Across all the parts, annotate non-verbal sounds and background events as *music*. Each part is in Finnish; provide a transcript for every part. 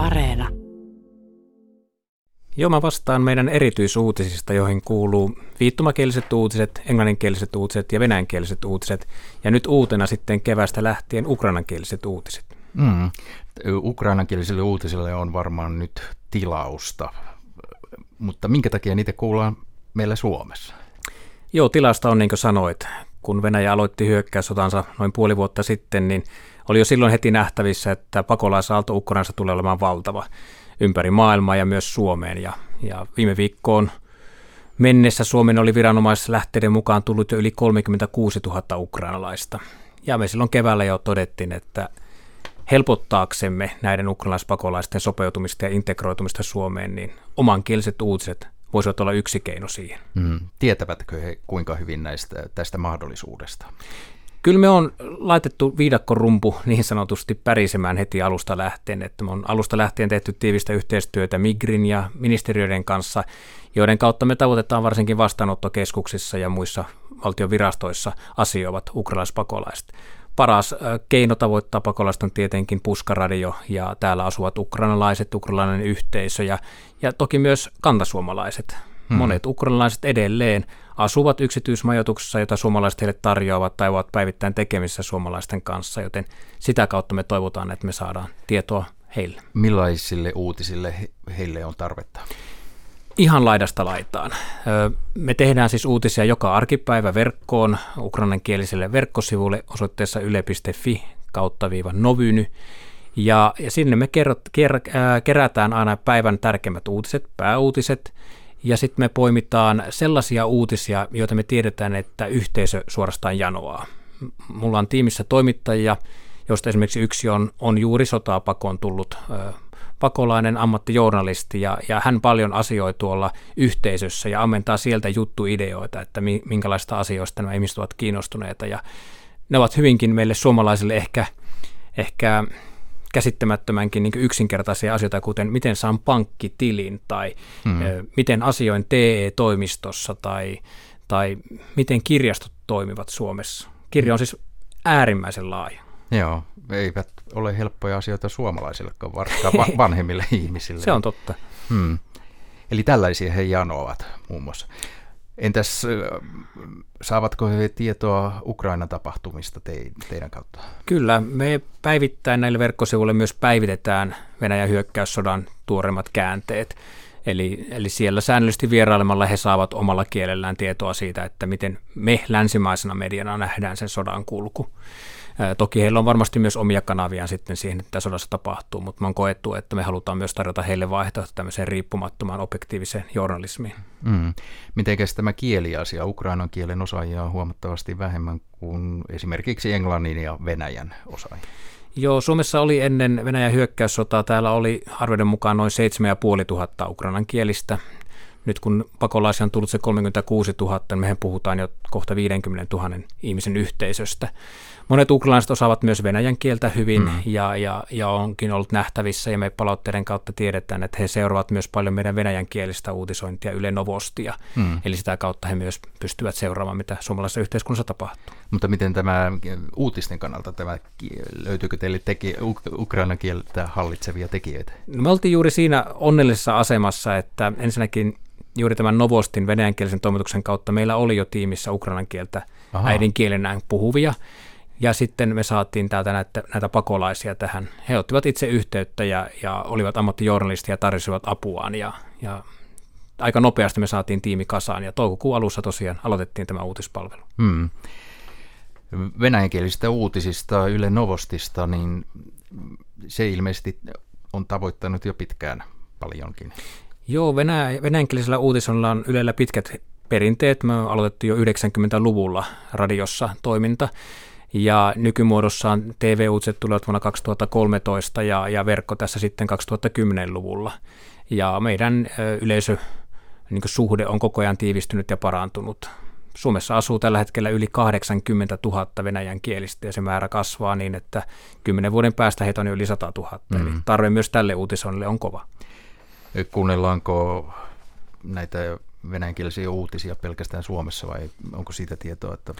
Areena. Joo, mä vastaan meidän erityisuutisista, joihin kuuluu viittomakieliset uutiset, englanninkieliset uutiset ja venäjänkieliset uutiset. Ja nyt uutena sitten kevästä lähtien ukrainankieliset uutiset. Mm. Ukrainankielisille uutisille on varmaan nyt tilausta, mutta minkä takia niitä kuullaan meillä Suomessa? Joo, tilasta on niin kuin sanoit. Kun Venäjä aloitti hyökkäyssotansa noin puoli vuotta sitten, niin oli jo silloin heti nähtävissä, että pakolaisaalto Ukrainassa tulee olemaan valtava ympäri maailmaa ja myös Suomeen. Ja, ja viime viikkoon mennessä Suomen oli viranomaislähteiden mukaan tullut jo yli 36 000 ukrainalaista. Ja me silloin keväällä jo todettiin, että helpottaaksemme näiden ukrainalaispakolaisten sopeutumista ja integroitumista Suomeen, niin omankieliset uutiset voisivat olla yksi keino siihen. Mm. Tietävätkö he kuinka hyvin näistä, tästä mahdollisuudesta? Kyllä me on laitettu viidakkorumpu niin sanotusti pärisemään heti alusta lähtien, että me on alusta lähtien tehty tiivistä yhteistyötä Migrin ja ministeriöiden kanssa, joiden kautta me tavoitetaan varsinkin vastaanottokeskuksissa ja muissa valtion virastoissa asioivat ukrainalaispakolaiset. Paras keino tavoittaa pakolaista on tietenkin puskaradio ja täällä asuvat ukrainalaiset, ukrainalainen yhteisö ja, ja toki myös kantasuomalaiset. Hmm. Monet ukrainalaiset edelleen asuvat yksityismajoituksessa, jota suomalaiset heille tarjoavat tai ovat päivittäin tekemisissä suomalaisten kanssa, joten sitä kautta me toivotaan, että me saadaan tietoa heille. Millaisille uutisille heille on tarvetta? Ihan laidasta laitaan. Me tehdään siis uutisia joka arkipäivä verkkoon ukrainankieliselle verkkosivulle osoitteessa yle.fi kautta viiva novyny. Ja, ja sinne me kerrot, ker, ää, kerätään aina päivän tärkeimmät uutiset, pääuutiset, ja sitten me poimitaan sellaisia uutisia, joita me tiedetään, että yhteisö suorastaan janoaa. Mulla on tiimissä toimittajia, joista esimerkiksi yksi on, on juuri sotaa pakoon tullut ö, pakolainen ammattijournalisti, ja, ja hän paljon asioi tuolla yhteisössä ja ammentaa sieltä juttuideoita, että mi, minkälaista asioista nämä ihmiset ovat kiinnostuneita, ja ne ovat hyvinkin meille suomalaisille ehkä, ehkä käsittämättömänkin niin yksinkertaisia asioita, kuten miten saan pankkitilin tai hmm. miten asioin TE-toimistossa tai, tai miten kirjastot toimivat Suomessa. Kirja on siis äärimmäisen laaja. Joo, eivät ole helppoja asioita suomalaisillekaan, varsinkaan *laughs* vanhemmille ihmisille. Se on totta. Hmm. Eli tällaisia he janoavat muun muassa. Entäs saavatko he tietoa Ukrainan tapahtumista te, teidän kautta? Kyllä, me päivittäin näille verkkosivuille myös päivitetään Venäjän hyökkäyssodan tuoreimmat käänteet. Eli, eli siellä säännöllisesti vierailemalla he saavat omalla kielellään tietoa siitä, että miten me länsimaisena mediana nähdään sen sodan kulku. Toki heillä on varmasti myös omia kanaviaan sitten siihen, että sodassa tapahtuu, mutta me on koettu, että me halutaan myös tarjota heille vaihtoehto tämmöiseen riippumattomaan objektiiviseen journalismiin. Mm. Mitenkäs tämä kieliasia? Ukrainan kielen osaajia on huomattavasti vähemmän kuin esimerkiksi englannin ja venäjän osaajia. Joo, Suomessa oli ennen Venäjän hyökkäyssotaa, täällä oli arvioiden mukaan noin 7500 ukrainan kielistä. Nyt kun pakolaisia on tullut se 36 000, niin mehän puhutaan jo kohta 50 000 ihmisen yhteisöstä. Monet ukrainalaiset osaavat myös venäjän kieltä hyvin mm. ja, ja, ja onkin ollut nähtävissä ja me palautteiden kautta tiedetään, että he seuraavat myös paljon meidän venäjän kielistä uutisointia Yle Novostia. Mm. Eli sitä kautta he myös pystyvät seuraamaan, mitä suomalaisessa yhteiskunnassa tapahtuu. Mutta miten tämä uutisten kannalta, tämä, löytyykö teille teki, ukrainan kieltä hallitsevia tekijöitä? No, me oltiin juuri siinä onnellisessa asemassa, että ensinnäkin juuri tämän Novostin venäjänkielisen toimituksen kautta meillä oli jo tiimissä ukrainan kieltä Aha. äidinkielenään puhuvia, ja sitten me saatiin täältä näitä, näitä pakolaisia tähän. He ottivat itse yhteyttä ja, ja olivat ammattijournalistia ja tarjosivat apuaan. Ja, ja aika nopeasti me saatiin tiimi kasaan ja toukokuun alussa tosiaan aloitettiin tämä uutispalvelu. Hmm. Venäjänkielisistä uutisista, Yle Novostista, niin se ilmeisesti on tavoittanut jo pitkään paljonkin. Joo, venäjä, venäjänkielisellä uutisella on Ylellä pitkät perinteet. Me on aloitettu jo 90-luvulla radiossa toiminta. Ja nykymuodossaan TV-uutiset tulevat vuonna 2013 ja, ja verkko tässä sitten 2010-luvulla. Ja meidän yleisö niin suhde on koko ajan tiivistynyt ja parantunut. Suomessa asuu tällä hetkellä yli 80 000 venäjän kielistä ja se määrä kasvaa niin, että 10 vuoden päästä heitä on yli 100 000. Mm. Eli tarve myös tälle uutisoinnille on kova. Kuunnellaanko näitä venäjänkielisiä uutisia pelkästään Suomessa vai onko siitä tietoa, että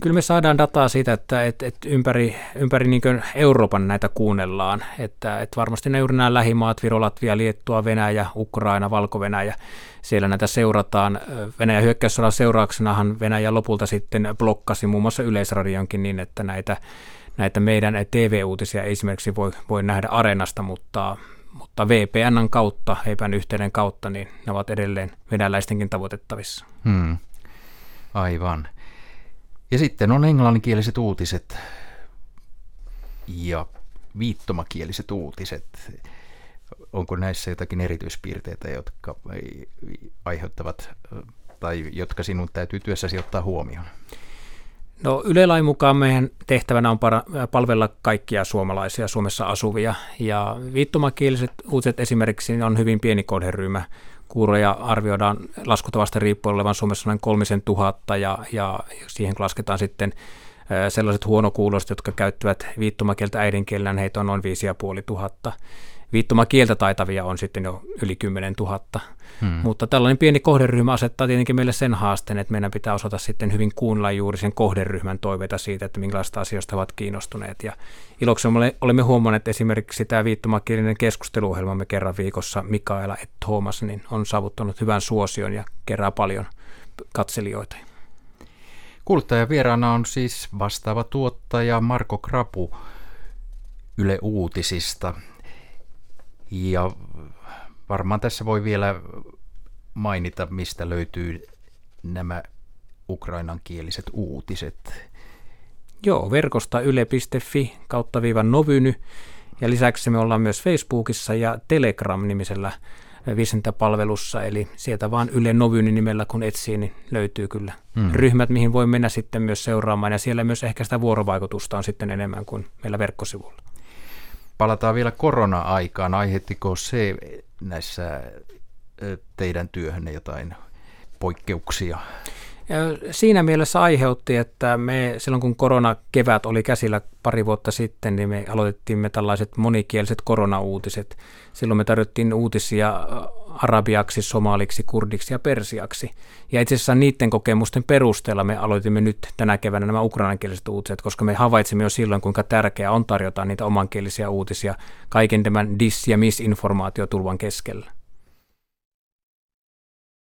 Kyllä me saadaan dataa siitä, että, että, että ympäri, ympäri niin Euroopan näitä kuunnellaan. Että, että varmasti ne juuri nämä lähimaat, Viro, Latvia, Liettua, Venäjä, Ukraina, Valko-Venäjä, siellä näitä seurataan. Venäjän hyökkäyssodan seurauksenahan Venäjä lopulta sitten blokkasi muun muassa Yleisradionkin niin, että näitä, näitä meidän TV-uutisia esimerkiksi voi, voi nähdä areenasta, mutta, mutta VPNn kautta, EIPän yhteyden kautta, niin ne ovat edelleen venäläistenkin tavoitettavissa. Hmm. Aivan. Ja sitten on englanninkieliset uutiset ja viittomakieliset uutiset. Onko näissä jotakin erityispiirteitä, jotka aiheuttavat tai jotka sinun täytyy työssäsi ottaa huomioon? No Yle-lain mukaan meidän tehtävänä on para- palvella kaikkia suomalaisia Suomessa asuvia ja viittomakieliset uutiset esimerkiksi on hyvin pieni kohderyhmä. Kuuroja arvioidaan laskutavasta riippuen olevan Suomessa noin kolmisen tuhatta ja, ja siihen lasketaan sitten sellaiset huonokuuloiset, jotka käyttävät viittomakieltä äidinkielenä, heitä on noin viisi ja puoli tuhatta viittomakieltä taitavia on sitten jo yli 10 000. Hmm. Mutta tällainen pieni kohderyhmä asettaa tietenkin meille sen haasteen, että meidän pitää osata sitten hyvin kuunnella juuri sen kohderyhmän toiveita siitä, että minkälaista asioista ovat kiinnostuneet. Ja iloksi olemme huomanneet, että esimerkiksi tämä viittomakielinen keskusteluohjelmamme kerran viikossa Mikaela et Thomas niin on saavuttanut hyvän suosion ja kerää paljon katselijoita. Kuluttajan vieraana on siis vastaava tuottaja Marko Krapu Yle Uutisista. Ja varmaan tässä voi vielä mainita, mistä löytyy nämä ukrainankieliset uutiset. Joo, verkosta yle.fi kautta viivan novyny. Ja lisäksi me ollaan myös Facebookissa ja Telegram-nimisellä viestintäpalvelussa, eli sieltä vaan Yle Novyny nimellä kun etsii, niin löytyy kyllä hmm. ryhmät, mihin voi mennä sitten myös seuraamaan, ja siellä myös ehkä sitä vuorovaikutusta on sitten enemmän kuin meillä verkkosivuilla. Palataan vielä korona-aikaan. Aiheuttiko se näissä teidän työhönne jotain poikkeuksia? Siinä mielessä aiheutti, että me silloin kun koronakevät oli käsillä pari vuotta sitten, niin me aloitettiin me tällaiset monikieliset koronauutiset. Silloin me tarjottiin uutisia arabiaksi, somaliksi, kurdiksi ja persiaksi. Ja itse asiassa niiden kokemusten perusteella me aloitimme nyt tänä keväänä nämä ukrainankieliset uutiset, koska me havaitsimme jo silloin, kuinka tärkeää on tarjota niitä omankielisiä uutisia kaiken tämän dis- ja misinformaatiotulvan keskellä.